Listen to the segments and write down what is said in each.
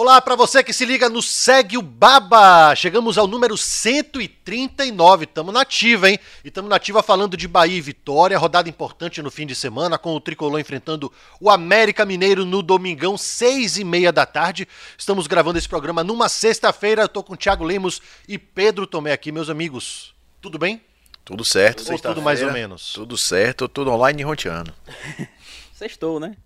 Olá para você que se liga no Segue o Baba. Chegamos ao número 139. Tamo nativa, hein? E tamo nativa falando de Bahia e Vitória, rodada importante no fim de semana com o tricolor enfrentando o América Mineiro no domingão, seis e meia da tarde. Estamos gravando esse programa numa sexta-feira. Eu tô com o Thiago Lemos e Pedro Tomé aqui, meus amigos. Tudo bem? Tudo certo, Ou tudo mais ou menos? Tudo certo, tudo online e roteando. Sextou, né?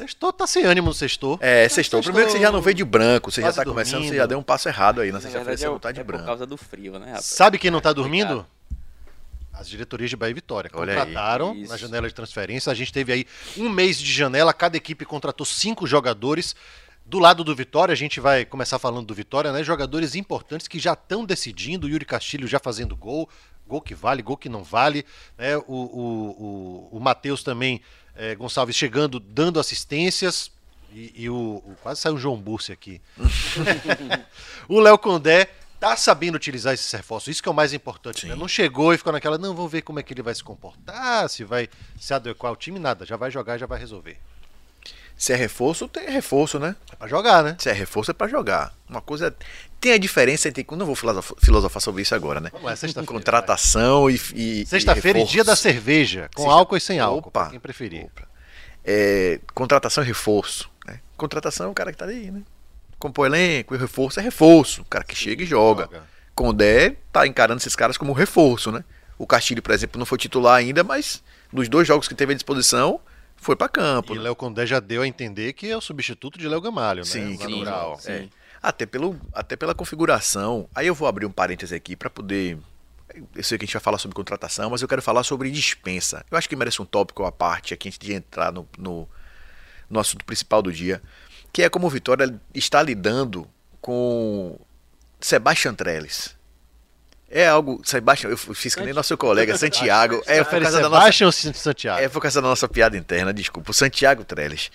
Sextou, tá sem ânimo no sextou. É, sextou. Primeiro que você já não veio de branco, você já tá começando, dormindo. você já deu um passo errado aí na sexta-feira, você é, não tá de é por branco. causa do frio, né, rapaz? Sabe quem não tá dormindo? As diretorias de Bahia e Vitória. Olha aí. Contrataram Isso. na janela de transferência. A gente teve aí um mês de janela, cada equipe contratou cinco jogadores. Do lado do Vitória, a gente vai começar falando do Vitória, né? Jogadores importantes que já estão decidindo. Yuri Castilho já fazendo gol, gol que vale, gol que não vale. Né? O, o, o, o Matheus também, eh, Gonçalves, chegando, dando assistências. E, e o, o- Quase saiu o João Bursi aqui. o Léo Condé tá sabendo utilizar esses reforços. Isso que é o mais importante. Né? Não chegou e ficou naquela, não, vamos ver como é que ele vai se comportar, se vai se adequar ao time, nada. Já vai jogar, já vai resolver. Se é reforço, tem reforço, né? É pra jogar, né? Se é reforço, é pra jogar. Uma coisa. é- Tem a diferença entre. Não vou filosof- filosofar sobre isso agora, né? Vamos lá, é sexta-feira, Contratação e. e- Sexta-feira e reforço. dia da cerveja, com Sexta- álcool e sem álcool, Opa. quem preferir. Opa. É, contratação e reforço. Né? Contratação é o cara que tá aí, né? Compor elenco e reforço é reforço. O cara que chega e joga. Joga. Condé tá encarando esses caras como reforço, né? O Castilho, por exemplo, não foi titular ainda, mas nos dois jogos que teve à disposição, foi pra campo. E né? Léo Condé já deu a entender que é o substituto de Léo Gamalho, né? Sim, que Natural. sim. É. Até, pelo, até pela configuração. Aí eu vou abrir um parêntese aqui para poder. Eu sei que a gente vai falar sobre contratação, mas eu quero falar sobre dispensa. Eu acho que merece um tópico à parte aqui antes de entrar no, no, no assunto principal do dia, que é como o Vitória está lidando com Sebastian Trellis. É algo. Sebastian, eu fiz que nem nosso colega Santiago. É Prefere causa da nossa, Sebastião ou Santiago? é por causa da nossa piada interna, desculpa. O Santiago Trellis.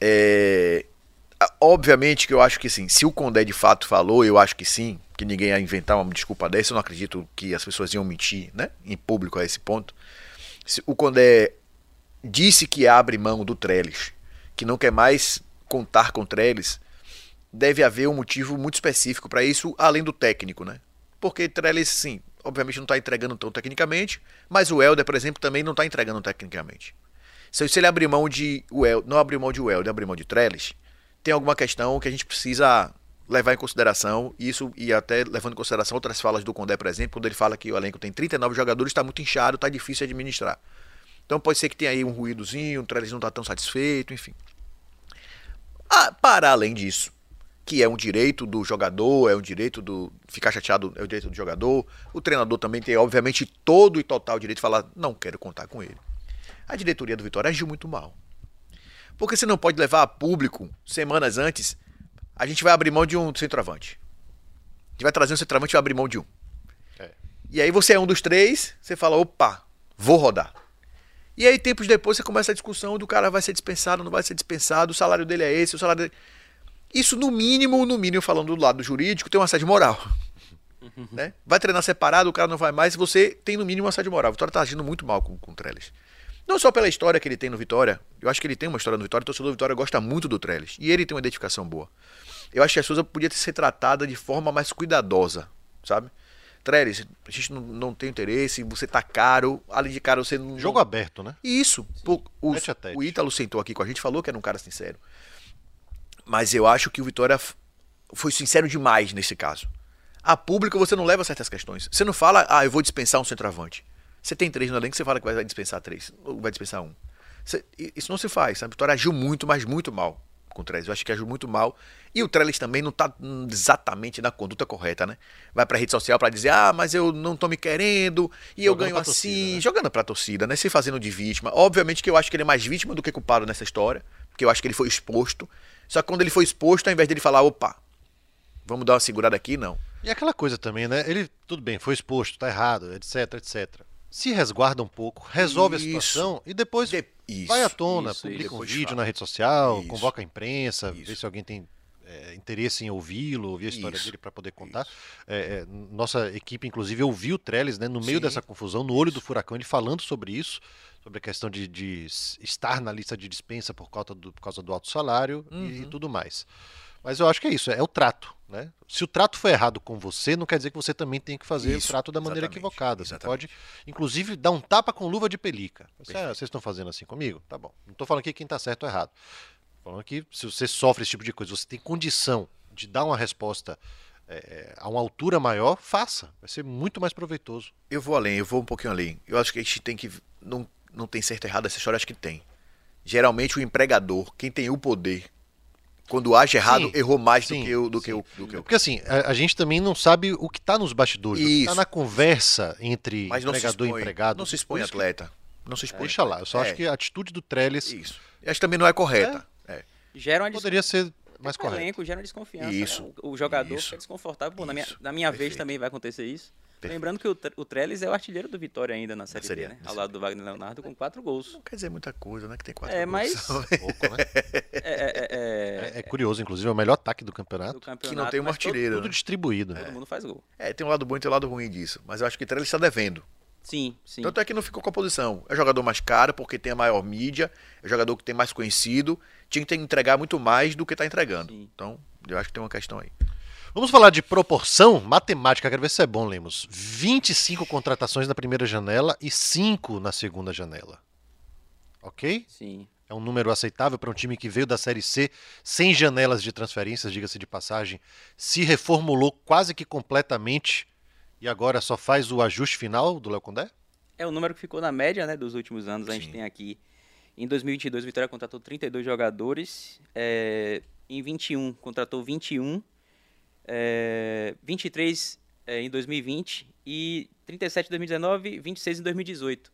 É, Obviamente que eu acho que sim. Se o Condé de fato falou, eu acho que sim. Que ninguém ia inventar uma desculpa dessa. Eu não acredito que as pessoas iam mentir, né? Em público a esse ponto. Se o Condé disse que abre mão do Trellis, que não quer mais contar com Trellis, deve haver um motivo muito específico para isso, além do técnico, né? Porque Trellis, sim, obviamente não está entregando tão tecnicamente, mas o Helder, por exemplo, também não está entregando tecnicamente. Se, ele abrir mão de El, não abrir mão de o Helder, abrir mão de Trellis, tem alguma questão que a gente precisa levar em consideração, isso e até levando em consideração outras falas do Condé, por exemplo, quando ele fala que o elenco tem 39 jogadores, está muito inchado, está difícil administrar. Então pode ser que tenha aí um ruídozinho, o Trellis não está tão satisfeito, enfim. Ah, para além disso, que é um direito do jogador, é um direito do. Ficar chateado é o direito do jogador. O treinador também tem, obviamente, todo e total direito de falar, não quero contar com ele. A diretoria do Vitória agiu muito mal. Porque você não pode levar a público, semanas antes, a gente vai abrir mão de um centroavante. A gente vai trazer um centroavante e vai abrir mão de um. É. E aí você é um dos três, você fala, opa, vou rodar. E aí, tempos depois, você começa a discussão do cara vai ser dispensado, não vai ser dispensado, o salário dele é esse, o salário dele... Isso, no mínimo, no mínimo, falando do lado jurídico, tem uma assédio moral. né? Vai treinar separado, o cara não vai mais, você tem no mínimo uma assédio moral. O Vitória tá agindo muito mal com, com o Trellis. Não só pela história que ele tem no Vitória, eu acho que ele tem uma história no Vitória, o torcedor do Vitória gosta muito do Trellis. E ele tem uma identificação boa. Eu acho que a Souza podia ter ser tratada de forma mais cuidadosa, sabe? Trellis, a gente não, não tem interesse, você tá caro, além de caro, você não. Jogo aberto, né? Isso. Pô, o, o Ítalo sentou aqui com a gente, falou que era um cara sincero. Mas eu acho que o Vitória foi sincero demais nesse caso. A público você não leva certas questões. Você não fala, ah, eu vou dispensar um centroavante. Você tem três no elenco, você fala que vai dispensar três, ou vai dispensar um. Você- isso não se faz? O Vitória agiu muito, mas muito mal com o Trellis. Eu acho que agiu muito mal. E o Trellis também não tá hum, exatamente na conduta correta, né? Vai pra rede social pra dizer, ah, mas eu não tô me querendo, e eu Jogando ganho pra assim, torcida, né? jogando pra torcida, né? Se fazendo de vítima. Obviamente que eu acho que ele é mais vítima do que culpado nessa história, porque eu acho que ele foi exposto. Só que quando ele foi exposto, ao invés dele falar, opa, vamos dar uma segurada aqui, não. E aquela coisa também, né? Ele, tudo bem, foi exposto, tá errado, etc, etc. Se resguarda um pouco, resolve Isso. a situação e depois De- vai à tona, isso, publica um vídeo fala. na rede social, Isso. convoca a imprensa, vê se alguém tem é, interesse em ouvi-lo, ouvir a história Isso. dele para poder contar. É, é, nossa equipe, inclusive, ouviu o Trellis né, no meio Sim. dessa confusão, no olho do furacão, ele falando sobre isso, sobre a questão de, de estar na lista de dispensa por causa do, por causa do alto salário e, Uhum. tudo mais. Mas eu acho que é isso, é o trato. Né? Se o trato foi errado com você, não quer dizer que você também tem que fazer Isso, o trato da maneira exatamente, equivocada. Você exatamente. pode, inclusive, dar um tapa com luva de pelica. Você, ah, vocês estão fazendo assim comigo? Tá bom. Não estou falando aqui quem está certo ou errado. Tô falando que se você sofre esse tipo de coisa, você tem condição de dar uma resposta é, a uma altura maior, faça. Vai ser muito mais proveitoso. Eu vou além, eu vou um pouquinho além. Eu acho que a gente tem que. Não, não tem certo ou errado essa história, acho que tem. Geralmente o empregador, quem tem o poder, quando age errado, Sim, errou mais sim, do que o. Do sim. que o, do que o Porque assim, a, a gente também não sabe o que está nos bastidores, o que está Isso. na conversa entre mas empregador e expõe, empregado. Não se expõe isso atleta. Não se expõe. Deixa lá, eu só É, acho que a atitude do Trellis Isso. Eu acho que também não é correta. É. Gera uma poderia ser mais O correta. elenco gera desconfiança. Isso, né? O, o jogador isso, fica desconfortável. Pô, na minha, isso, na minha vez também vai acontecer isso. Perfeito. Lembrando que o, o Trellis é o artilheiro do Vitória ainda na Série Série B, A, né? Ao lado do Wagner Leonardo com quatro gols. Não quer dizer muita coisa, né? Que tem quatro É, gols. mas- Pouco, né? É, é, é, É, é curioso, inclusive, é o melhor ataque do campeonato. do campeonato. que não tem uma mas todo-. Tudo distribuído. né? Todo, mundo faz gol. É, tem um lado bom e tem um lado ruim disso. Mas eu acho que o Trellis está devendo. Sim, sim. Tanto é que não ficou com a posição. É jogador mais caro porque tem a maior mídia, é jogador que tem mais conhecido, tinha que ter- entregar muito mais do que está entregando. Sim. Então, eu acho que tem uma questão aí. Vamos falar de proporção matemática, quero ver se é bom, Lemos. 25 contratações na primeira janela e 5 na segunda janela. Ok? Sim. É um número aceitável para um time que veio da Série C sem janelas de transferências, diga-se de passagem, se reformulou quase que completamente e agora só faz o ajuste final do Léo Condé? É o número que ficou na média né, dos últimos anos. A gente Sim. tem aqui. Em 2022, o Vitória contratou 32 jogadores. é, em 21, contratou 21. É, 23 é, em 2020. E 37 em 2019, 26 em 2018.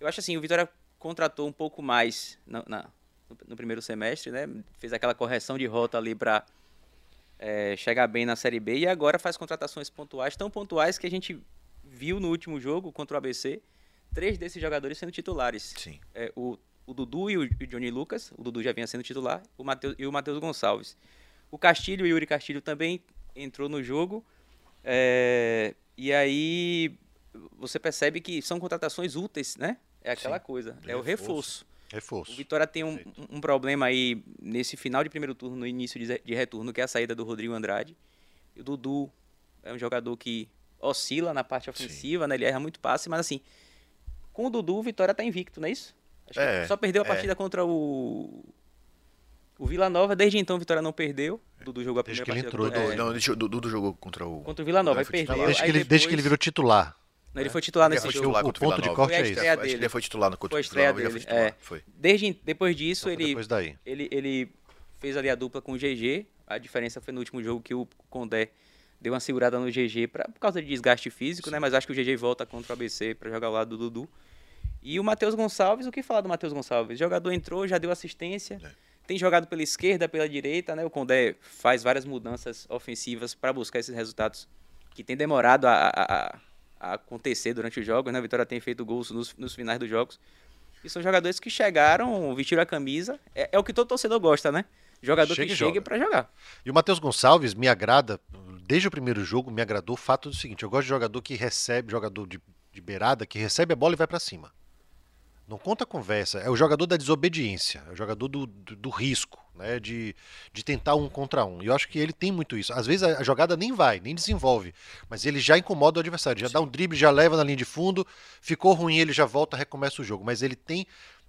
Eu acho assim, o Vitória contratou um pouco mais na- na- no, primeiro semestre, né? Fez aquela correção de rota ali para chegar bem na Série B. E agora faz contratações pontuais, tão pontuais que a gente viu no último jogo contra o ABC três desses jogadores sendo titulares. Sim. É, o, o Dudu e o, e o Johnny Lucas, o Dudu já vinha sendo titular, o Mateus, e o Matheus Gonçalves. O Castilho, o Yuri Castilho também entrou no jogo. é, e aí você percebe que são contratações úteis, né? É aquela Sim, coisa, é o reforço. reforço. Reforço. O Vitória tem um, um problema aí nesse final de primeiro turno, no início de, de retorno, que é a saída do Rodrigo Andrade. O Dudu é um jogador que oscila na parte ofensiva, né? Ele erra muito passe, mas assim, com o Dudu, o Vitória tá invicto, não é isso? Acho que É, só perdeu a é. partida contra o. O Vila Nova, desde então o Vitória não perdeu. O Dudu jogou a Desde primeira que ele partida entrou, contra- é, Não, Dudu jogou contra o. contra o Vila Nova, ele foi perdeu. Desde, aí que ele, desde que ele depois- virou titular. Não, ele foi titular Ele nesse foi jogo. titular o ponto Vila de Nova. corte é isso. Acho que ele foi titular no contra o Vila Nova, dele. É. Foi. Desde, depois disso, ele, depois daí. ele, ele fez ali a dupla com o GG. A diferença foi no último jogo que o Condé deu uma segurada no GG pra, por causa de desgaste físico, né? Mas acho que o GG volta contra o ABC para jogar ao lado do Dudu. E o Matheus Gonçalves, o que falar do Matheus Gonçalves? O jogador entrou, já deu assistência. É. Tem jogado pela esquerda, pela direita, né? O Condé faz várias mudanças ofensivas para buscar esses resultados que tem demorado a, a- a- acontecer durante os jogos, né? A Vitória tem feito gols nos, nos finais dos jogos. E são jogadores que chegaram, vestiram a camisa. É, é o que todo torcedor gosta, né? Jogador Chega que chega para jogar. E o Matheus Gonçalves me agrada, desde o primeiro jogo, me agradou o fato do seguinte: eu gosto de jogador que recebe, jogador de, de beirada, que recebe a bola e vai pra cima. Não conta conversa, é o jogador da desobediência, é o jogador do, do, do risco, né? De, de tentar um contra um. E eu acho que ele tem muito isso. Às vezes a, jogada nem vai, nem desenvolve, mas ele já incomoda o adversário, já dá um drible, já leva na linha de fundo, ficou ruim, ele já volta, recomeça o jogo. Mas ele tem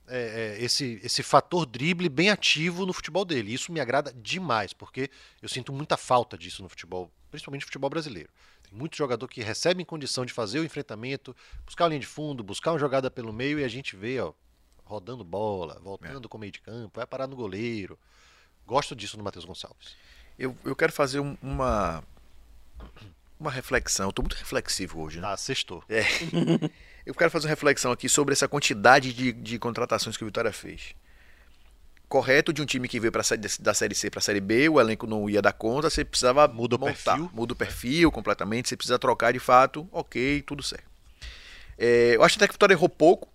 é, é, esse, esse fator drible bem ativo no futebol dele. Isso me agrada demais, porque eu sinto muita falta disso no futebol, principalmente no futebol brasileiro. Muito jogador que recebe em condição de fazer o enfrentamento, buscar a linha de fundo, buscar uma jogada pelo meio e a gente vê, ó, rodando bola, voltando com o meio de campo, vai parar no goleiro. Gosto disso no Matheus Gonçalves. Eu, eu quero fazer um- uma. Uma reflexão. Eu tô muito reflexivo hoje, né? Tá, sextou. Eu quero fazer uma reflexão aqui sobre essa quantidade de, de contratações que o Vitória fez. Correto de um time que veio série- da Série C para a Série B, o elenco não ia dar conta, você precisava Muda o montar, perfil. Muda o perfil completamente, você precisa trocar de fato, ok, tudo certo. É, eu acho até que o Vitória errou pouco,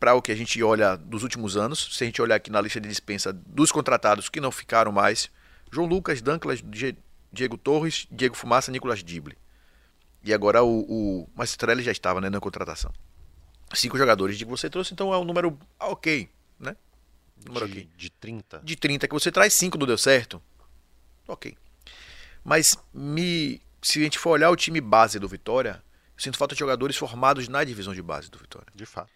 para o que a gente olha dos últimos anos, se a gente olhar aqui na lista de dispensa dos contratados que não ficaram mais, João Lucas, Danclas, Diego Torres, Diego Fumaça, Nicolas Dible. E agora o, o mas Trelli já estava né, na contratação. Cinco jogadores de que você trouxe, então é um número ok, né? Número de, okay. de 30. De 30 que você traz, cinco não deu certo. Ok. Mas me se a gente for olhar o time base do Vitória, eu sinto falta de jogadores formados na divisão de base do Vitória. De fato.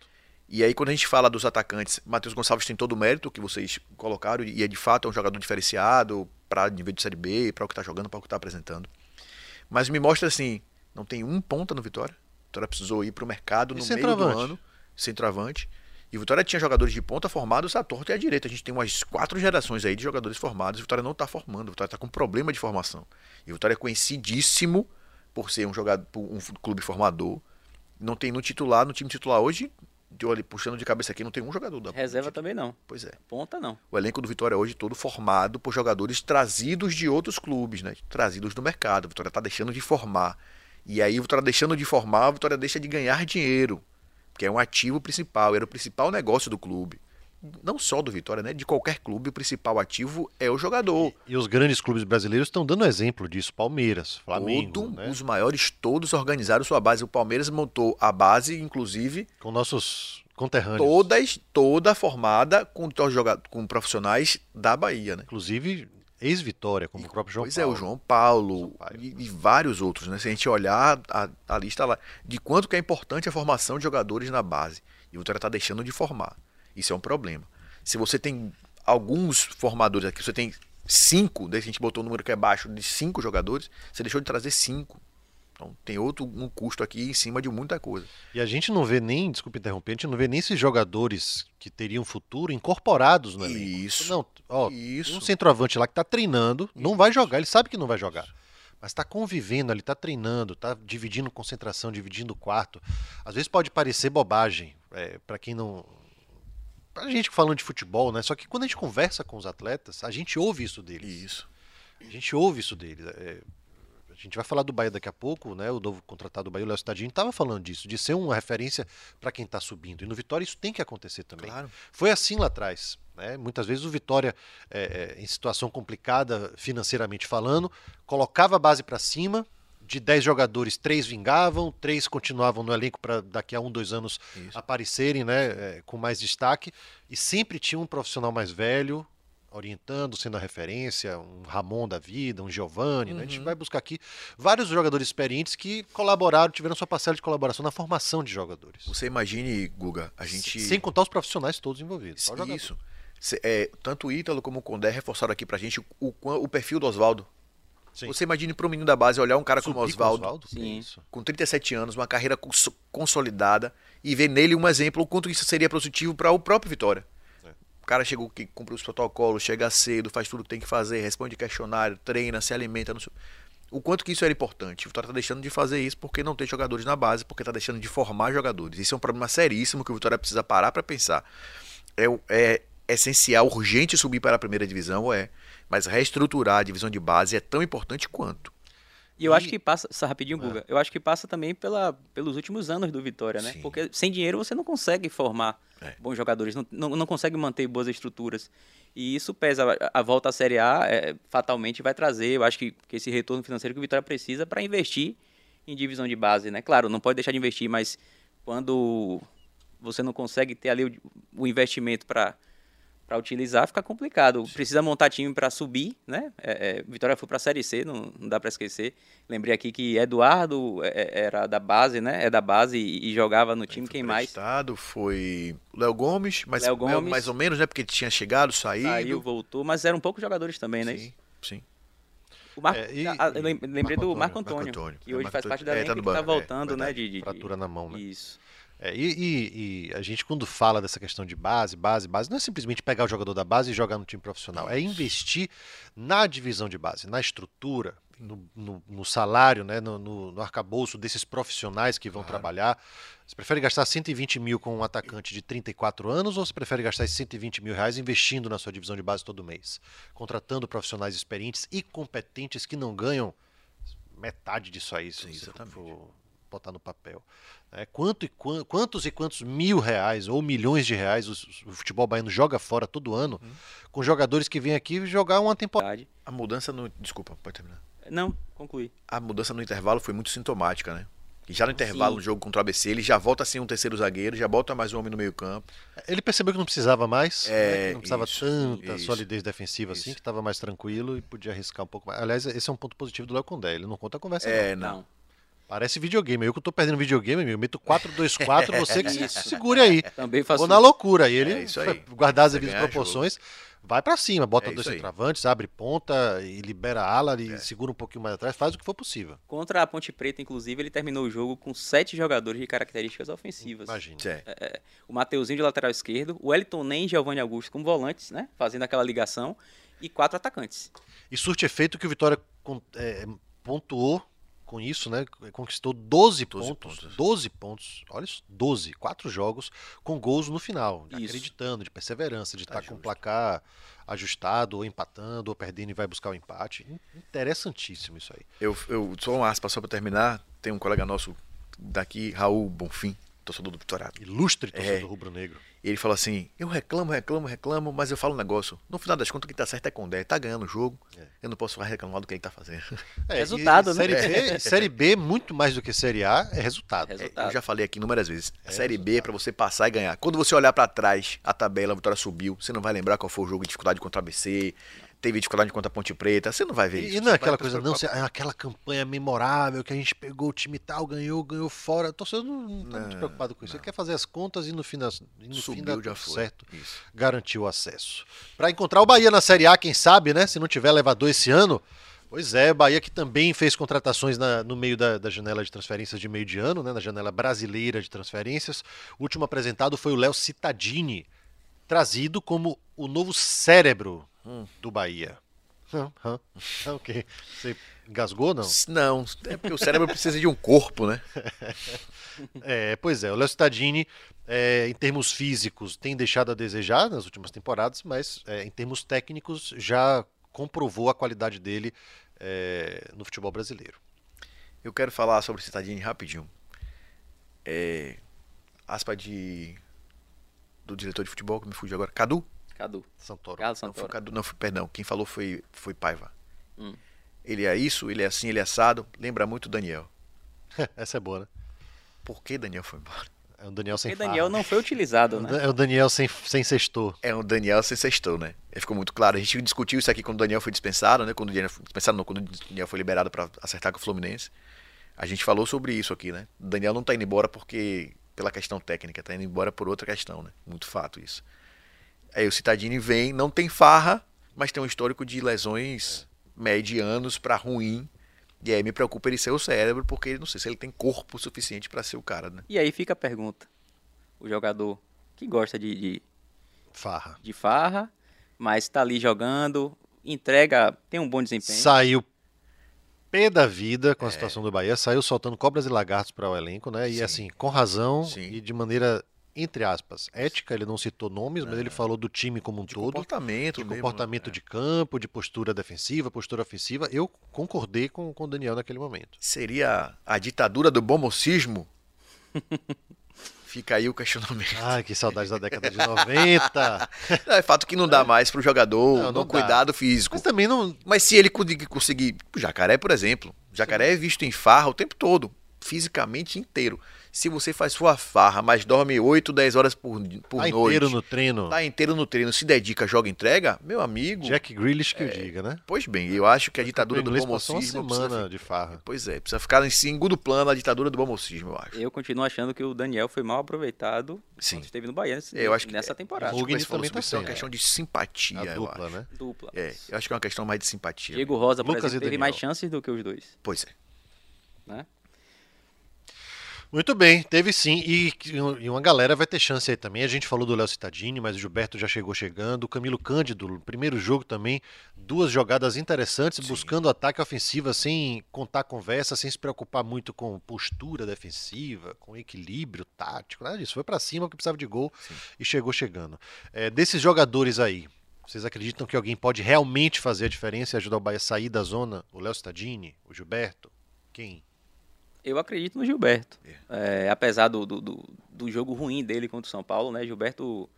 E aí, quando a gente fala dos atacantes, Matheus Gonçalves tem todo o mérito que vocês colocaram, e é de fato é um jogador diferenciado para nível de Série B, para o que está jogando, para o que está apresentando. Mas me mostra assim: não tem um ponta no Vitória. O Vitória precisou ir para o mercado no meio do ano, centroavante. E o Vitória tinha jogadores de ponta formados à torta e à direita. A gente tem umas quatro gerações aí de jogadores formados. O Vitória não está formando. O Vitória está com problema de formação. E o Vitória é conhecidíssimo por ser um jogador, um clube formador. Não tem no titular, no time titular hoje, de olho, puxando de cabeça aqui, não tem um jogador da Reserva também não. Pois é. Ponta não. O elenco do Vitória hoje todo formado por jogadores trazidos de outros clubes, né? Trazidos do mercado. O Vitória está deixando de formar. E aí o Vitória deixando de formar, o Vitória deixa de ganhar dinheiro que é um ativo principal, era o principal negócio do clube. Não só do Vitória, né? De qualquer clube, o principal ativo é o jogador. E, e os grandes clubes brasileiros estão dando exemplo disso. Palmeiras, Flamengo. Todo, né? Os maiores todos organizaram sua base. O Palmeiras montou a base, inclusive. Com nossos conterrâneos. Todas, toda formada com, com profissionais da Bahia, né? Inclusive ex-Vitória, como e, o próprio João pois Paulo. Pois é, o João Paulo e, e, vários outros, né? Se a gente olhar a, a, lista lá, de quanto que é importante a formação de jogadores na base. E o Vitória está deixando de formar. Isso é um problema. Se você tem alguns formadores aqui, você tem cinco, daí a gente botou um número que é baixo de cinco jogadores, você deixou de trazer cinco. Então tem outro um custo aqui em cima de muita coisa. E a gente não vê nem, desculpe interromper, a gente não vê nem esses jogadores que teriam futuro incorporados no elenco. Isso. Não, ó, Isso. um centroavante lá que está treinando, não Isso. vai jogar, ele sabe que não vai jogar. Mas está convivendo ali, está treinando, está dividindo concentração, dividindo quarto. Às vezes pode parecer bobagem, é, para quem não. Pra gente falando de futebol, né? Só que quando a gente conversa com os atletas, a gente ouve isso deles. Isso. A gente ouve isso deles. É, a gente vai falar do Bahia daqui a pouco, né? O novo contratado do Bahia, o Léo Cidadinho, estava falando disso, de ser uma referência para quem está subindo. E no Vitória isso tem que acontecer também. Claro. Foi assim lá atrás. Né? Muitas vezes o Vitória, é, é, em situação complicada financeiramente falando, colocava a base para cima, de 10 jogadores, três vingavam, três continuavam no elenco para daqui a um, dois anos Isso. aparecerem né, é, com mais destaque. E sempre tinha um profissional mais velho, orientando, sendo a referência, um Ramon da vida, um Giovanni, uhum. né? a gente uhum. vai buscar aqui vários jogadores experientes que colaboraram, tiveram sua parcela de colaboração na formação de jogadores. Você imagine, Guga, a gente... Sem contar os profissionais todos envolvidos. Isso. É, tanto o Ítalo como o Condé reforçaram aqui pra gente o, o perfil do Oswaldo. Você imagine para um menino da base olhar um cara Subir como Oswaldo, Oswaldo com 37 anos, uma carreira consolidada, e ver nele um exemplo, o quanto isso seria positivo para o próprio Vitória. O cara chegou que cumpre os protocolos, chega cedo, faz tudo o que tem que fazer, responde questionário, treina, se alimenta. Sei... O quanto que isso era importante. O Vitória está deixando de fazer isso porque não tem jogadores na base, porque está deixando de formar jogadores. Isso é um problema seríssimo que o Vitória precisa parar para pensar. É, é essencial, urgente subir para a primeira divisão, é. Mas reestruturar a divisão de base é tão importante quanto. E eu e... acho que passa, só rapidinho, Guga, é. eu acho que passa também pela, pelos últimos anos do Vitória, né? Sim. Porque sem dinheiro você não consegue formar é. bons jogadores, não, não, não, consegue manter boas estruturas. E isso pesa. A, a volta à Série A é, fatalmente vai trazer, eu acho que, que esse retorno financeiro que o Vitória precisa para investir em divisão de base, né? Claro, não pode deixar de investir, mas quando você não consegue ter ali o, o investimento para para utilizar fica complicado. Precisa montar time para subir, né? É, é, Vitória foi para a Série C, não, não dá para esquecer. Lembrei aqui que Eduardo é, é, era da base, né? É da base e, e jogava no time. Quem mais? Estado foi Léo Gomes, mas Léo Gomes, mais ou menos, né? Porque tinha chegado, saído. Saiu, voltou, mas eram poucos jogadores também, né? Sim, sim. O Mar... É, e, a, lembrei Marco do Marco Antônio, Marco Antônio, que hoje faz parte da é, tá que está voltando, né? De, de, Fratura na mão, né? Isso. É, e, e, e, a gente, quando fala dessa questão de base, base, base, não é simplesmente pegar o jogador da base e jogar no time profissional. É investir na divisão de base, na estrutura, no, no, no salário, né, no, no, arcabouço desses profissionais que vão claro. trabalhar. Você prefere gastar 120 mil com um atacante de 34 anos ou você prefere gastar esses 120 mil reais investindo na sua divisão de base todo mês? Contratando profissionais experientes e competentes que não ganham metade disso aí, se Sim, você for botar no papel. É, quanto e quan- quantos e quantos mil reais ou milhões de reais os- o futebol baiano joga fora todo ano com jogadores que vêm aqui jogar uma temporada. A mudança no. Desculpa, pode terminar. Não, conclui. A mudança no intervalo foi muito sintomática, né? E já no intervalo, Sim. no jogo contra o ABC, ele já volta sem um terceiro zagueiro, já bota mais um homem no meio-campo. Ele percebeu que não precisava mais, É, né, que não precisava isso, tanta isso, solidez defensiva assim, isso. que estava mais tranquilo e podia arriscar um pouco mais. Aliás, esse é um ponto positivo do Léo Condé, ele não conta a conversa. É, não. Não. Parece videogame, eu que tô perdendo videogame, amigo, eu meto 4-2-4, você que se segure aí. Também faço Vou na loucura. E ele, É isso aí. guardar as devidas proporções, vai pra cima, bota É dois centroavantes, abre ponta e libera a ala e É. segura um pouquinho mais atrás, faz o que for possível. Contra a Ponte Preta, inclusive, ele terminou o jogo com sete jogadores de características ofensivas. Imagina. É. O Mateuzinho de lateral esquerdo, o Wellington Nem e Giovanni Augusto como volantes, né? Fazendo aquela ligação. E quatro atacantes. E surte efeito que o Vitória é, pontuou com isso, né? Conquistou 12, 12 pontos. pontos. 12 pontos. Olha isso, 12. Quatro jogos com gols no final. Isso. Acreditando, de perseverança, de estar com o placar ajustado, ou empatando, ou perdendo e vai buscar o empate. Interessantíssimo isso aí. Eu, eu só um aspa só pra terminar. Tem um colega nosso daqui, Raul Bonfim, torcedor do Vitória. Ilustre torcedor É. rubro-negro. E ele falou assim: Eu reclamo, reclamo, reclamo, mas eu falo um negócio. No final das contas, o que tá certo é Condé. Tá ganhando o jogo. É. Eu não posso mais reclamar do que ele tá fazendo. É, Resultado, e né? Série B, série B, muito mais do que Série A, é resultado. É, Resultado. eu já falei aqui inúmeras vezes. É Série B é pra você passar e ganhar. Quando você olhar pra trás, a tabela, a vitória subiu. Você não vai lembrar qual foi o jogo de dificuldade contra a ABC. Teve dificuldade contra a Ponte Preta. Você não vai ver isso. E não é aquela coisa, não, é aquela campanha memorável que a gente pegou o time tal, ganhou, ganhou fora. O torcedor não, não tá muito Não, preocupado com isso. Ele quer fazer as contas e no fim, e no fim Subiu, dá já tudo foi. certo. Isso. Garantiu o acesso. Pra encontrar o Bahia na Série A, quem sabe, né? Se não tiver elevador esse ano. Pois é, Bahia que também fez contratações na- no meio da, da janela de transferências de meio de ano, né? Na janela brasileira de transferências. O último apresentado foi o Léo Cittadini, trazido como o novo cérebro Hum. do Bahia. Hã? Hã? Hã? O quê? Você engasgou, não? Não, é porque o cérebro precisa de um corpo, né? É, pois é, o Léo Cittadini, é, em termos físicos, tem deixado a desejar nas últimas temporadas, mas é, em termos técnicos já comprovou a qualidade dele é, no futebol brasileiro. Eu quero falar sobre o Citadini rapidinho. É, aspa de do diretor de futebol que me fugiu agora, Cadu? Cadu. Santoro. Carlos Não, foi Santoro. Cadu, não, foi, perdão, quem falou foi foi Paiva. Hum. Ele é isso, ele é assim, ele é assado, lembra muito o Daniel. Essa é boa, né? Por que Daniel foi embora? É o Daniel sem Porque Daniel não foi utilizado, né? É o Daniel sem, sem sextor. É o Daniel sem sextou, né? Ficou muito claro. A gente discutiu isso aqui quando o Daniel foi dispensado, né? Quando o Daniel foi dispensado, não, quando o Daniel foi liberado para acertar com o Fluminense. A gente falou sobre isso aqui, né? O Daniel não tá indo embora porque pela questão técnica, tá indo embora por outra questão, né? Muito fato isso. Aí o Citadini vem, não tem farra, mas tem um histórico de lesões medianos para ruim. E aí me preocupa ele ser o cérebro, porque não sei se ele tem corpo suficiente para ser o cara, né? E aí fica a pergunta. O jogador que gosta de, de, Farra. de farra, mas tá ali jogando, entrega, tem um bom desempenho. Saiu pé da vida É. com a situação do Bahia, saiu soltando cobras e lagartos para o elenco, né? E Sim. assim, com razão Sim. e de maneira, entre aspas, ética, ele não citou nomes, mas ele falou do time como um De todo. comportamento, de mesmo, comportamento né? de campo, de postura defensiva, postura ofensiva. Eu concordei com, com o Daniel naquele momento. Seria a ditadura do bomocismo? Fica aí o questionamento. Ai, que saudades da década de 90. É fato que não dá mais pro jogador Não, não no dá. cuidado físico. Mas também não. Mas se ele conseguir. O jacaré, por exemplo. O jacaré é visto em farra o tempo todo. Fisicamente inteiro. Se você faz sua farra, mas dorme 8, 10 horas por, por Tá noite. inteiro no treino. Tá inteiro no treino, se dedica, joga entrega, meu amigo. Jack Grealish que o diga, né? Pois bem, eu acho que a ditadura do uma bomocismo. precisa semana de farra. Pois é, precisa ficar em segundo plano a ditadura do bomocismo, eu acho. Eu continuo achando que o Daniel foi mal aproveitado Sim. quando esteve no Bahia nesse- Eu acho que nessa é. temporada. Mugni falou também sobre tá isso, é uma questão é. de simpatia, A eu dupla, acho. né? Dupla. É, eu acho que é uma questão mais de simpatia. Diego Rosa, por Lucas exemplo, teve mais chances do que os dois. Pois é. Né? Muito bem, teve sim. E, e uma galera vai ter chance aí também. A gente falou do Léo Cittadini, mas o Gilberto já chegou chegando. O Camilo Cândido, primeiro jogo também, duas jogadas interessantes, buscando ataque ofensivo, sem contar conversa, sem se preocupar muito com postura defensiva, com equilíbrio tático, nada disso. Foi pra cima porque precisava de gol e chegou chegando. É, desses jogadores aí, vocês acreditam que alguém pode realmente fazer a diferença e ajudar o Bahia a sair da zona? O Léo Cittadini, o Gilberto? Quem? Eu acredito no Gilberto. É, apesar do, do, do, jogo ruim dele contra o São Paulo, né? Gilberto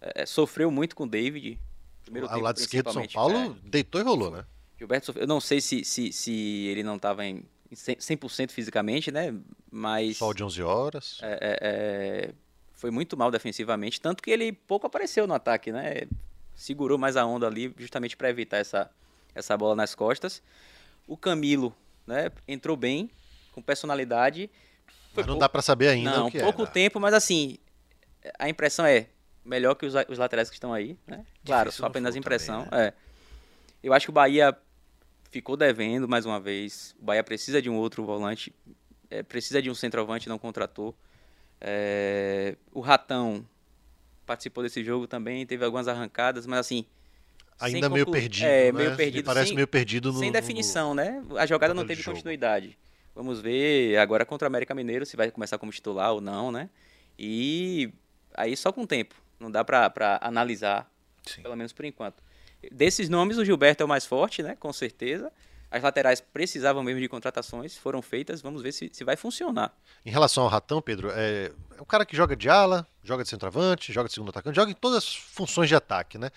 é, sofreu muito com o David. Primeiro tempo, lado esquerdo do São Paulo, deitou e rolou, né? é. Gilberto sofreu, eu não sei se, se, se ele não estava em em 100% 100% fisicamente, né? Mas Sol de 11 horas. é, é, é, foi muito mal defensivamente, tanto que ele pouco apareceu no ataque, né? Segurou mais a onda ali, justamente para evitar essa, essa bola nas costas. O Camilo, né? Entrou bem, com personalidade. Foi Mas não pou- dá pra saber ainda não, o que pouco é. tempo, mas assim, a impressão é melhor que os, os laterais que estão aí, né? Claro, só no apenas impressão. também, né? É. Eu acho que o Bahia ficou devendo mais uma vez. O Bahia precisa de um outro volante, é, precisa de um centroavante, não contratou. É, o Ratão participou desse jogo também, teve algumas arrancadas, mas assim. Ainda meio conclu- perdido. É, né? meio Me perdido. parece sem, meio perdido no. sem no- definição, né? A jogada não teve jogo. continuidade. Vamos ver agora contra o América Mineiro se vai começar como titular ou não, né? E aí só com o tempo. Não dá pra analisar, Sim. pelo menos por enquanto. Desses nomes, o Gilberto é o mais forte, né? Com certeza. As laterais precisavam mesmo de contratações, foram feitas. Vamos ver se, se vai funcionar. Em relação ao Ratão, Pedro, é, é um cara que joga de ala, joga de centroavante, joga de segundo atacante, joga em todas as funções de ataque, né?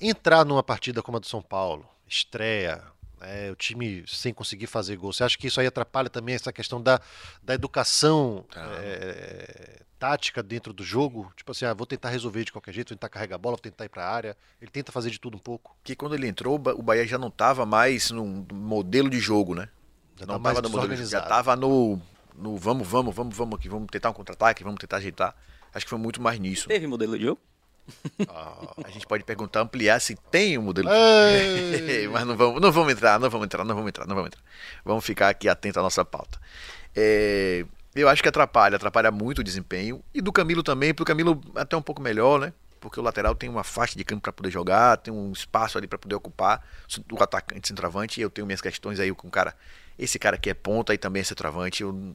Entrar numa partida como a do São Paulo, estreia, né, o time sem conseguir fazer gol, você acha que isso aí atrapalha também essa questão da, da educação Tá. é, tática dentro do jogo? Tipo assim, ah, vou tentar resolver de qualquer jeito, vou tentar carregar a bola, vou tentar ir pra área. Ele tenta fazer de tudo um pouco. Porque quando ele entrou, o Ba- o Bahia já não estava mais no modelo de jogo, né? Já não tá estava no modelo de jogo, já estava no, no vamos, vamos, vamos, vamos aqui, vamos tentar um contra-ataque, vamos tentar ajeitar. Acho que foi muito mais nisso. Teve modelo de jogo? A gente pode perguntar, ampliar se tem um modelo! Mas não vamos, não vamos entrar, não vamos entrar, não vamos entrar, não vamos entrar. Vamos ficar aqui atento à nossa pauta. É, eu acho que atrapalha, atrapalha muito o desempenho. E do Camilo também, pro Camilo até um pouco melhor, né? Porque o lateral tem uma faixa de campo para poder jogar, tem um espaço ali para poder ocupar o atacante centroavante. E eu tenho minhas questões aí com o cara. Esse cara aqui é ponta e também é centroavante. Eu,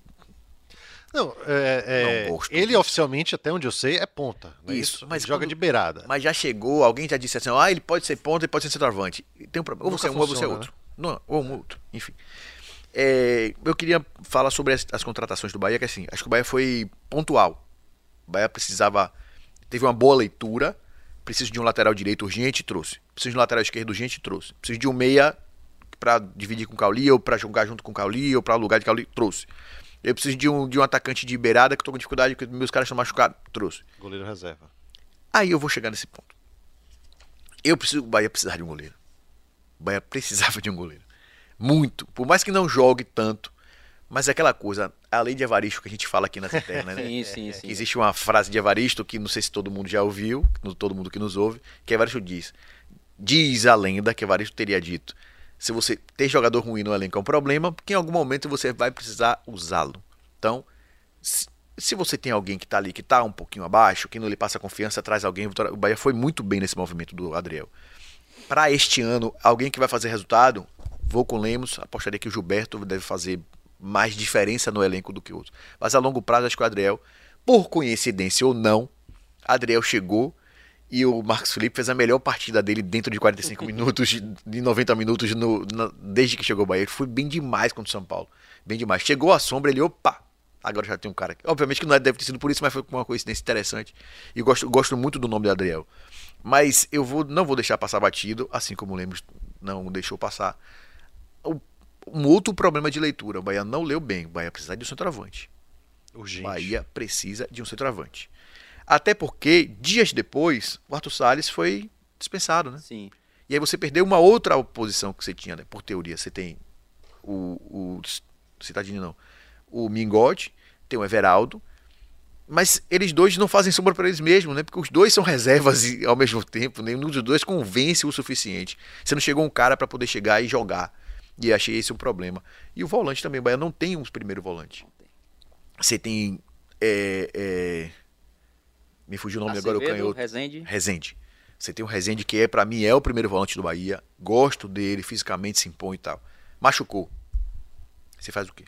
Não, é, é, Não ele oficialmente, até onde eu sei, é ponta. não é Isso, mas Ele joga quando- de beirada. mas já chegou, alguém já disse assim: ah, ele pode ser ponta e pode ser centroavante. Tem um problema. Ou Nunca você é um ou você é outro. Não, ou um ou outro. Enfim. É, eu queria falar sobre as, as contratações do Bahia, que assim, acho que o Bahia foi pontual. O Bahia precisava. Teve uma boa leitura. Preciso de um lateral direito urgente, trouxe. Preciso de um lateral esquerdo urgente, trouxe. Preciso de um meia pra dividir com o Cauli, ou pra jogar junto com o Cauli, ou pra lugar de Cauli, trouxe. Eu preciso de um, de um atacante de beirada que eu tô com dificuldade, porque meus caras estão machucados, trouxe. Goleiro reserva. Aí eu vou chegar nesse ponto. Eu preciso, o Bahia precisar de um goleiro. O Bahia precisava de um goleiro. Muito. Por mais que não jogue tanto. Mas é aquela coisa, a lei de Evaristo que a gente fala aqui nas internas, né? Sim, sim, sim. Existe uma frase de Evaristo que não sei se todo mundo já ouviu, todo mundo que nos ouve, que Evaristo diz. Diz a lenda que Evaristo teria dito. Se você ter jogador ruim no elenco é um problema, porque em algum momento você vai precisar usá-lo. Então, se, você tem alguém que tá ali, que tá um pouquinho abaixo, que não lhe passa confiança, traz alguém. O Bahia foi muito bem nesse movimento do Adriel. Para este ano, alguém que vai fazer resultado, vou com o Lemos, apostaria que o Gilberto deve fazer mais diferença no elenco do que outros. Mas a longo prazo, acho que o Adriel, por coincidência ou não, Adriel chegou e o Marcos Felipe fez a melhor partida dele dentro de 45 minutos, de 90 minutos, no- na- desde que chegou ao Bahia. Ele foi bem demais contra o São Paulo. Bem demais. Chegou a sombra, ele, opa, agora já tem um cara. Obviamente que não é- deve ter sido por isso, mas foi uma coincidência interessante. E gosto, gosto muito do nome do Adriel. Mas eu vou, não vou deixar passar batido, assim como o Lemos não deixou passar. O- Um outro problema de leitura. O Bahia não leu bem. O Bahia precisa de um centroavante. Urgente. Bahia precisa de um centroavante. Até porque, dias depois, o Arthur Salles foi dispensado, né? Sim. E aí você perdeu uma outra posição que você tinha, né? Por teoria. Você tem o. o Citadini não. O Mingote, tem o Everaldo. Mas eles dois não fazem sombra para eles mesmos, né? Porque os dois são reservas e, ao mesmo tempo. Nenhum dos dois convence o suficiente. Você não chegou um cara para poder chegar e jogar. E achei esse um problema. E o volante também. O Bahia não tem um primeiro volante. Você tem. é, é, Me fugiu o nome agora, o Acevedo, canhoto. Rezende. Rezende. Você tem o Rezende que é, para mim, é o primeiro volante do Bahia. Gosto dele, fisicamente se impõe e tal. Machucou. Você faz o quê?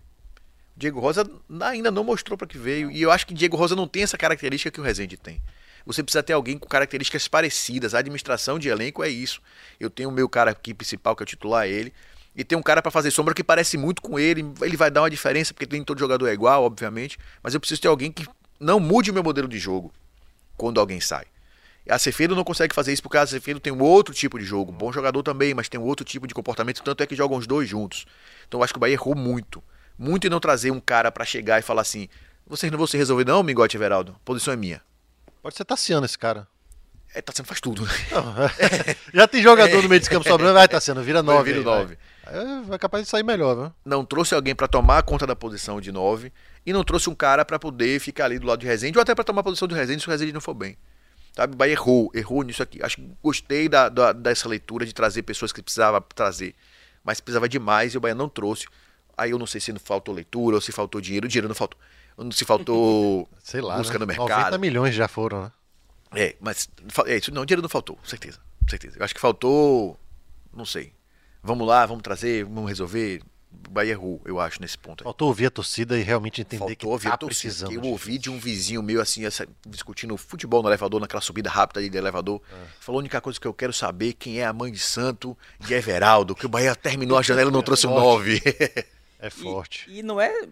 Diego Rosa ainda não mostrou para que veio. E eu acho que Diego Rosa não tem essa característica que o Rezende tem. Você precisa ter alguém com características parecidas. A administração de elenco é isso. Eu tenho o meu cara aqui principal, que é o titular, ele. e tem um cara pra fazer sombra que parece muito com ele, ele vai dar uma diferença, porque nem todo jogador é igual, obviamente, mas eu preciso ter alguém que não mude o meu modelo de jogo quando alguém sai. A Cefedo não consegue fazer isso porque a Cefedo tem um outro tipo de jogo. Bom jogador também, mas tem um outro tipo de comportamento, tanto é que jogam os dois juntos. Então eu acho que o Bahia errou muito. Muito em não trazer um cara pra chegar e falar assim: vocês não vão se resolver, não, Mingote Everaldo? A posição é minha. Pode ser Tassiano esse cara. É, sendo faz tudo, né? Já tem jogador no meio de campo sobrando, vai Tassiano, vira 9. Vira nove. É, vai capaz de sair melhor, viu? Não trouxe alguém pra tomar conta da posição de 9 e não trouxe um cara pra poder ficar ali do lado de Rezende ou até pra tomar a posição do Rezende se o Rezende não for bem. Sabe, o Bahia errou, errou nisso aqui. Acho que gostei da, da- dessa leitura de trazer pessoas que precisava trazer, mas precisava demais e o Bahia não trouxe. Aí eu não sei se não faltou leitura ou se faltou dinheiro. Dinheiro não faltou. Ou Se faltou Sei lá. né? no mercado. 90 milhões já foram, né? É, mas é isso, não, dinheiro não faltou, certeza, certeza. Eu acho que faltou, não sei. Vamos lá, vamos trazer, vamos resolver. O Bahia errou, eu acho, nesse ponto. aí. Faltou ouvir a torcida e realmente entender Faltou que ouvir tá a torcida, precisando. eu ouvi de um vizinho meu assim, essa- discutindo futebol no elevador, naquela subida rápida ali do elevador. É. Falou a única coisa que eu quero saber quem é a mãe de santo de Everaldo, que o Bahia terminou a janela e não trouxe um nove. É forte. E, e não é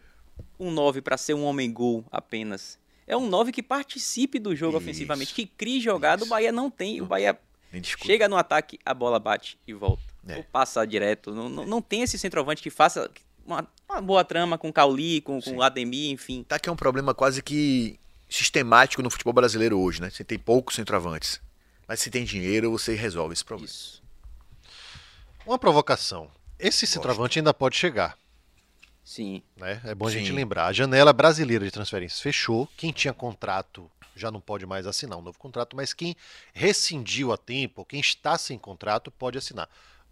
um 9 para ser um homem-gol apenas. É um 9 que participe do jogo Isso. ofensivamente, que crie jogada. O Bahia não tem. O Bahia chega no ataque, a bola bate e volta. É. Ou passa direto. Não, não, não tem esse centroavante que faça uma, uma boa trama com o Cauli, com, com o Ademir, enfim. Tá que é um problema quase que sistemático no futebol brasileiro hoje, né? Você tem poucos centroavantes. Mas se tem dinheiro, você resolve esse problema. Isso. Uma provocação. Esse centroavante ainda pode chegar. Sim. né? É bom a gente lembrar. A janela brasileira de transferências fechou. Quem tinha contrato já não pode mais assinar um novo contrato, mas quem rescindiu a tempo, quem está sem contrato, pode assinar.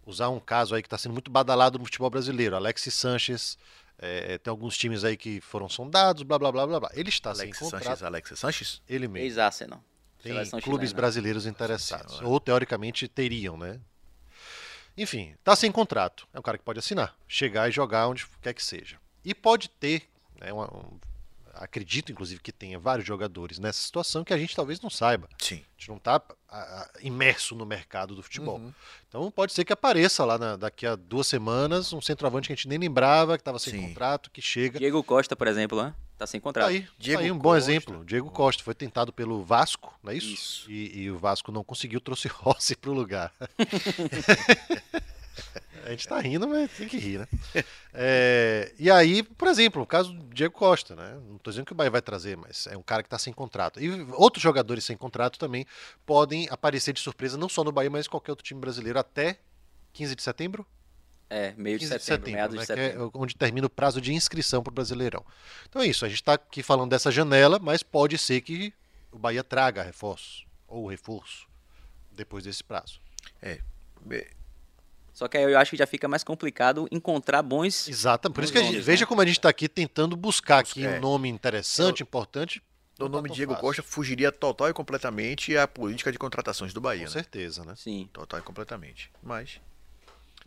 Usar um caso aí que está sendo muito badalado no futebol brasileiro, Alexis Sanches, é, tem alguns times aí que foram sondados, blá blá blá blá blá. Ele está Alex sem contrato, Sanches, Alex Sanches? ele mesmo. Ex-Arsenal. Tem Seleção clubes chilena. brasileiros interessados. Ou teoricamente teriam, né? Enfim, tá sem contrato. É um cara que pode assinar, chegar e jogar onde quer que seja. E pode ter, né, uma- um- acredito inclusive que tenha vários jogadores nessa situação que a gente talvez não saiba. Sim. A gente não está imerso no mercado do futebol. Uhum. Então pode ser que apareça lá na- daqui a duas semanas um centroavante que a gente nem lembrava, que estava sem Sim. contrato, que chega. Diego Costa, por exemplo, né? tá sem Tá contrato. aí, tá Diego aí um bom Costa. exemplo. Diego Costa foi tentado pelo Vasco, não é isso? Isso. E, e o Vasco não conseguiu, trouxe Rossi pro lugar. A gente tá rindo, mas tem que rir, né? É, e aí, por exemplo, o caso do Diego Costa, né? Não tô dizendo que o Bahia vai trazer, mas é um cara que tá sem contrato. E outros jogadores sem contrato também podem aparecer de surpresa, não só no Bahia, mas em qualquer outro time brasileiro até 15 de setembro? É, meio de 15 de setembro, setembro, meados né, de que é setembro. onde termina o prazo de inscrição para o Brasileirão. Então é isso, a gente está aqui falando dessa janela, mas pode ser que o Bahia traga reforços ou reforço depois desse prazo. É, Só que aí eu acho que já fica mais complicado encontrar bons. Exato, por isso que a gente, nomes, veja né? como a gente está aqui tentando buscar aqui É. um nome interessante, importante. o tá nome Diego fácil. Costa fugiria total e completamente à política de contratações do Bahia. Com né? certeza, né? Sim, Total e completamente. Mas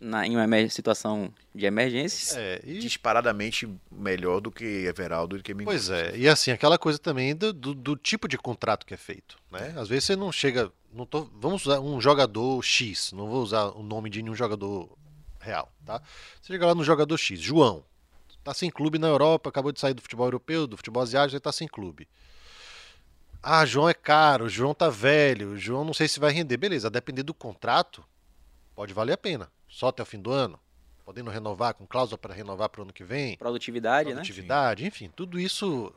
na, em uma situação de emergência. É, e, disparadamente melhor do que Everaldo e do que Mingote. pois é, e assim, aquela coisa também do, do, do tipo de contrato que é feito. Né? Às vezes você não chega. Não tô, vamos usar um jogador X, não vou usar o nome de nenhum jogador real. Tá? Você chega lá no jogador X, João. Tá sem clube na Europa, acabou de sair do futebol europeu, do futebol asiático, ele tá sem clube. Ah, João é caro, João tá velho, João não sei se vai render. Beleza, a depender do contrato, pode valer a pena. Só até o fim do ano, podendo renovar, com cláusula para renovar para o ano que vem Produtividade, né? produtividade, enfim, tudo isso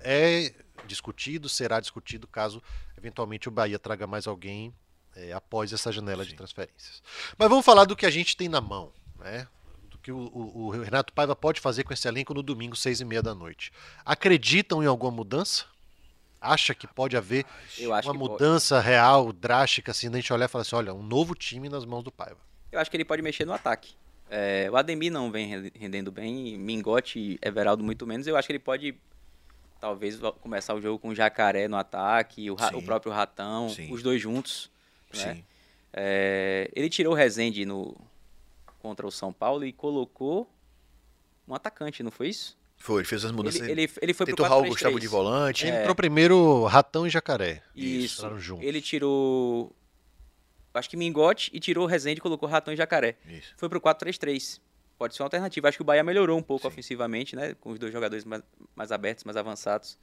é discutido, será discutido caso eventualmente o Bahia traga mais alguém é, após essa janela de transferências. Mas vamos falar do que a gente tem na mão, né? Do que o, o- o Renato Paiva pode fazer com esse elenco no domingo, seis e meia da noite. Acreditam em alguma mudança? Acha que pode haver uma que pode. mudança real, drástica, assim, da gente olhar e falar assim, olha, um novo time nas mãos do Paiva. Eu acho que ele pode mexer no ataque. É, o Ademir não vem re- rendendo bem, Mingote e Everaldo muito menos. Eu acho que ele pode, talvez, começar o jogo com o Jacaré no ataque, o, o próprio Ratão, Sim. os dois juntos. né? Sim. É, ele tirou o Rezende no, contra o São Paulo e colocou um atacante, não foi isso? Foi, ele fez as mudanças. Ele, ele, ele foi Tentou pro Raul 4-3-3. Gustavo de volante. Ele entrou primeiro Ratão e Jacaré. Isso. Juntos. Ele tirou. Acho que Mingote e tirou o Rezende e colocou Ratão e Jacaré. Isso. Foi pro 4-3-3. Pode ser uma alternativa. Acho que o Bahia melhorou um pouco ofensivamente, né? Com os dois jogadores mais, mais abertos, mais avançados.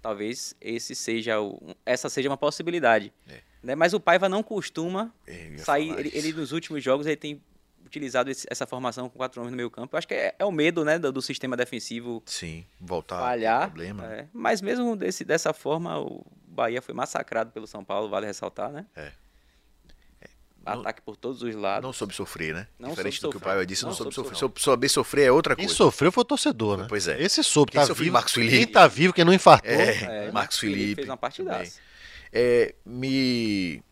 Talvez esse seja o, essa seja uma possibilidade. É. Né? Mas o Paiva não costuma É, sair. Ele, ele, nos últimos jogos ele tem utilizado esse- essa formação com quatro homens no meio campo. Eu acho que é, é o medo, né, do, do sistema defensivo Sim, voltar falhar. problema. é. Mas mesmo desse, dessa forma, o Bahia foi massacrado pelo São Paulo, vale ressaltar, né? É. Ataque por todos os lados. Não soube sofrer, né? Não Diferente do que o sofrer. pai disse, não, Não soube soube sofrer. sofrer. Saber sofrer é outra Quem coisa. sofreu foi o torcedor, né? Pois é. Esse soube, Quem tá sofreu, vivo. Marcos Felipe. Quem tá vivo, quem não infartou. É, É, Marcos Felipe. fez uma partidaça. também. É, me,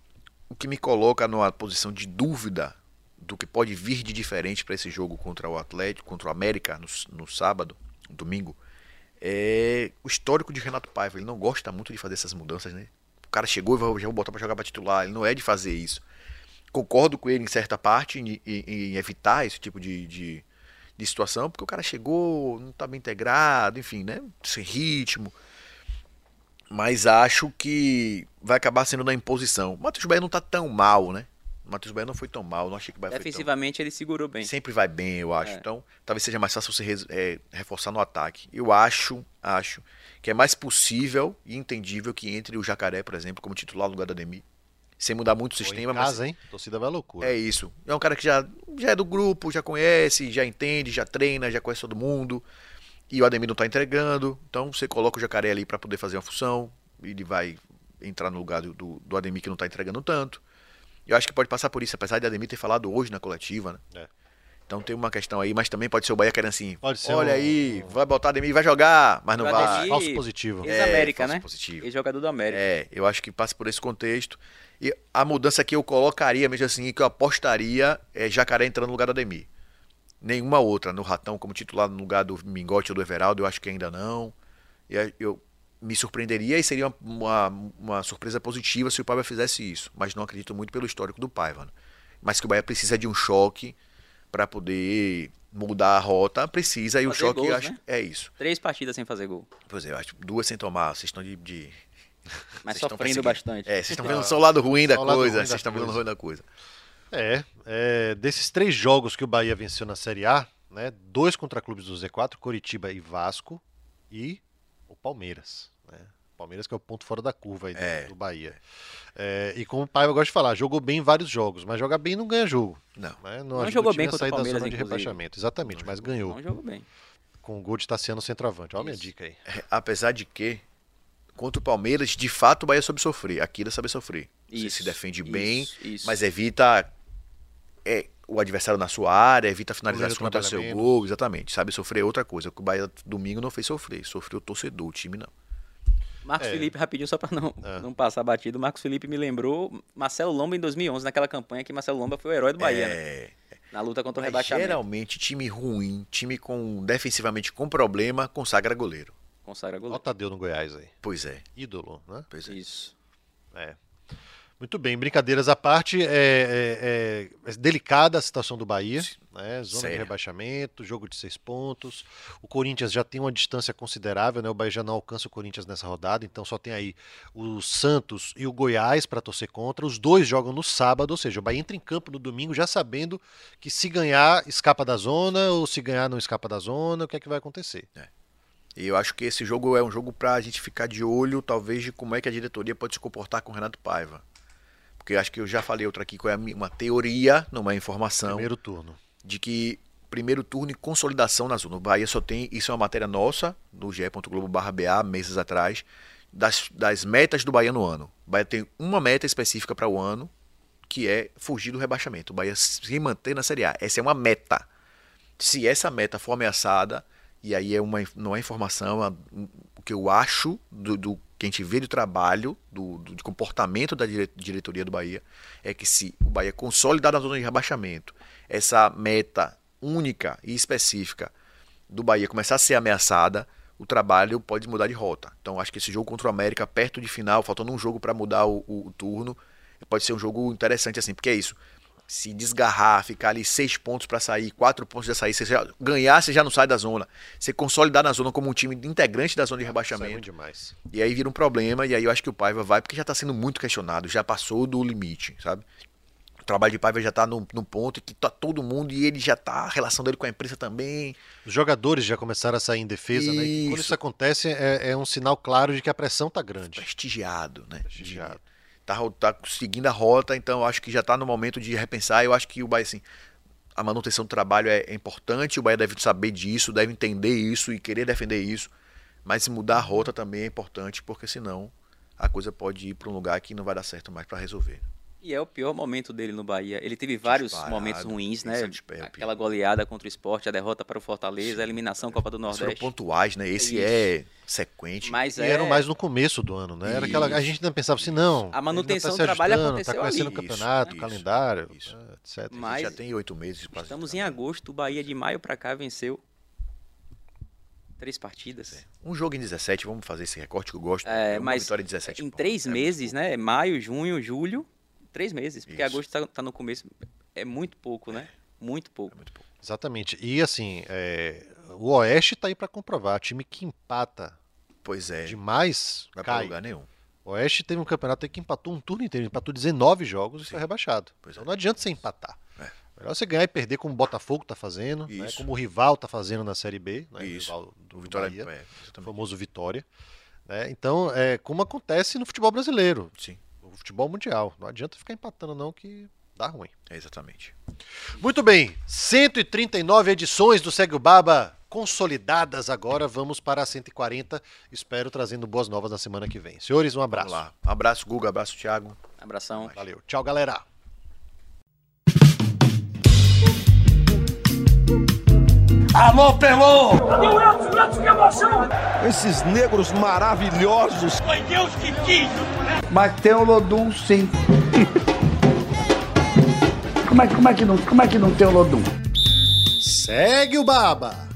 o que me coloca numa posição de dúvida do que pode vir de diferente para esse jogo contra o Atlético, contra o América no, no sábado, no domingo, é o histórico de Renato Paiva. Ele não gosta muito de fazer essas mudanças, né? O cara chegou e já vou botar para jogar para titular. Ele não é de fazer isso. Concordo com ele em certa parte em, em- em evitar esse tipo de, de, de situação, porque o cara chegou, não está bem integrado, enfim, né? Sem ritmo mas acho que vai acabar sendo na imposição. O Matheus Bahia não tá tão mal, né? O Matheus Bahia não foi tão mal, não achei que foi Defensivamente ele segurou tão... bem. Sempre vai bem, eu acho. É. Então, talvez seja mais fácil você res- é, reforçar no ataque. Eu acho, acho que é mais possível e entendível que entre o Jacaré, por exemplo, como titular no lugar do Ademir. Sem mudar muito o sistema, em mas casa, hein? A torcida vai à loucura. é isso. É um cara que já, já é do grupo, já conhece, já entende, já treina, já conhece todo mundo. E o Ademir não tá entregando. Então você coloca o Jacaré ali para poder fazer uma função. Ele vai entrar no lugar do, do, do Ademir que não tá entregando tanto. Eu acho que pode passar por isso, apesar de Ademir ter falado hoje na coletiva, né? É. Então tem uma questão aí, mas também pode ser o Bahia querendo assim. Pode ser Olha um- aí, vai botar Ademir, vai jogar, mas não O vai. Ademir- Falso positivo. É, Ex-América, falso né? positivo. Ex-jogador do América. É, eu acho que passa por esse contexto. E a mudança que eu colocaria mesmo assim, que eu apostaria é Jacaré entrando no lugar do Ademir. Nenhuma outra, no Ratão como titular no lugar do Mingote ou do Everaldo, eu acho que ainda não. E eu me surpreenderia e seria uma, uma, uma surpresa positiva se o Paiva fizesse isso. Mas não acredito muito pelo histórico do Paiva. né? Mas que o Bahia precisa de um choque para poder mudar a rota, precisa. E o choque, gols, acho né? é isso. Três partidas sem fazer gol. Pois é, eu acho duas sem tomar, vocês estão de- de Mas vocês sofrendo bastante. É, vocês estão vendo só o lado ruim da coisa. ruim da Vocês estão vendo o ruim da coisa. É, é, desses três jogos que o Bahia venceu na Série A, né, dois contra clubes do Z4, Coritiba e Vasco, e o Palmeiras. Né? Palmeiras que é o ponto fora da curva aí do- É. do Bahia. É, e como o Paiva gosta de falar, jogou bem em vários jogos, mas jogar bem não ganha jogo. Não. Né? Não ajuda jogou bem contra sair o da Palmeiras, zona de rebaixamento. Exatamente, mas ganhou. Não jogou bem. Com o gol de Tassiano centroavante. Olha a minha dica aí. É, Apesar de que, contra o Palmeiras, de fato o Bahia soube sofrer. Aqui ele sabe sofrer. Você Isso, se defende isso, bem, isso. mas evita é, o adversário na sua área, evita finalizações Goleiro contra o seu gol. Exatamente. Sabe sofrer é outra coisa. O que o Bahia domingo não fez sofrer. Sofreu o torcedor, o time não. Marcos É. Felipe, rapidinho, só pra não, É. não passar batido. Marcos Felipe me lembrou Marcelo Lomba em 2011, naquela campanha que Marcelo Lomba foi o herói do Bahia, né? É, Na luta contra o mas rebaixamento. geralmente, time ruim, time com defensivamente com problema, consagra goleiro. Consagra Olha o goleiro. Tadeu no Goiás aí. Pois é. Ídolo, né? Pois é. Isso. É. Muito bem, brincadeiras à parte, é, é- é delicada a situação do Bahia, né? Zona Sério. de rebaixamento, jogo de seis pontos. O Corinthians já tem uma distância considerável, né? O Bahia já não alcança o Corinthians nessa rodada, então só tem aí o Santos e o Goiás para torcer contra. Os dois jogam no sábado, ou seja, o Bahia entra em campo no domingo já sabendo que se ganhar escapa da zona ou se ganhar não escapa da zona, o que é que vai acontecer? E eu acho que esse jogo é um jogo pra gente ficar de olho, talvez, de como é que a diretoria pode se comportar com o Renato Paiva. Porque eu acho que eu já falei outra aqui, qual é uma teoria, não uma informação, Primeiro turno. de que primeiro turno e consolidação na zona. O Bahia só tem, isso é uma matéria nossa, no ge.globo.ba, meses atrás, das, das metas do Bahia no ano. O Bahia tem uma meta específica para o ano, que é fugir do rebaixamento. O Bahia se manter na Série A. Essa é uma meta. Se essa meta for ameaçada, e aí é uma, não é informação, é o que eu acho do, do que a gente vê do trabalho, do, do de comportamento da dire- diretoria do Bahia, é que se o Bahia consolidar na zona de rebaixamento, essa meta única e específica do Bahia começar a ser ameaçada, o trabalho pode mudar de rota. Então acho que esse jogo contra o América, perto de final, faltando um jogo para mudar o, o- o turno, pode ser um jogo interessante assim, porque é isso. Se desgarrar, ficar ali seis pontos para sair, quatro pontos já sair, você já, ganhar, você já não sai da zona. Você consolidar na zona como um time integrante da zona de Isso é rebaixamento. ruim demais. E aí vira um problema, e aí eu acho que o Paiva vai, porque já tá sendo muito questionado, já passou do limite, sabe? trabalho de Paiva já tá no, ponto que tá todo mundo e ele já tá, a relação dele com a imprensa também. Os jogadores já começaram a sair em defesa, né? E quando Isso. isso acontece, é, é um sinal claro de que a pressão tá grande. Prestigiado, né? Prestigiado. Tá, tá seguindo a rota, então acho que já tá no momento de repensar. Eu acho que o Bahia, assim, a manutenção do trabalho é, é importante, o Bahia deve saber disso, deve entender isso e querer defender isso. Mas mudar a rota também é importante, porque senão a coisa pode ir para um lugar que não vai dar certo mais para resolver. E é o pior momento dele no Bahia. Ele teve vários Disparado. momentos ruins, Esse né? é é Aquela goleada contra o esporte, a derrota para o Fortaleza, a eliminação Copa do Foram Nordeste. pontuais, né? Esse Isso. é sequente. Mas E é... eram mais no começo do ano, né? Era aquela, a gente ainda pensava assim, não. A manutenção ainda do trabalho ajustando, aconteceu Tá conhecendo ali. o campeonato, Isso, calendário, isso. né, etc. Mas- já tem oito meses quase. Estamos em agosto, o Bahia de maio para cá venceu três partidas. Um jogo em 17, vamos fazer esse recorte que eu gosto. É, uma mas vitória em 17 em três É meses, né? Maio, junho, julho, três meses. Porque Isso. agosto tá, tá no começo. É muito pouco, né? Muito pouco. É muito pouco. Exatamente. E assim, é, o Oeste tá aí pra comprovar. Time que empata Pois é, demais não vai pra cai. lugar nenhum. O Oeste teve um campeonato aí que empatou um turno inteiro, empatou 19 jogos e foi rebaixado. Pois então é. não adianta você empatar. É. Melhor você ganhar e perder como o Botafogo tá fazendo, né, como o rival tá fazendo na Série B, né, Isso. o rival do O Vitória Bahia, é, o famoso Vitória. né. Então, é como acontece no futebol brasileiro, Sim, no futebol mundial. Não adianta ficar empatando não que dá ruim. é exatamente. Muito bem, 139 edições do Segue o Baba consolidadas agora, vamos para a 140, espero trazendo boas novas na semana que vem. Senhores, um abraço. Vamos lá. Abraço, Guga. Abraço, Thiago. Abração. Valeu, tchau galera. Alô, Pelô! Cadê o Edson? Edson, que emoção! Esses negros maravilhosos. Foi Deus que quis? Mas tem o Lodum sim. como, é, como, é que não, como é que não tem o Lodum? Segue o Baba.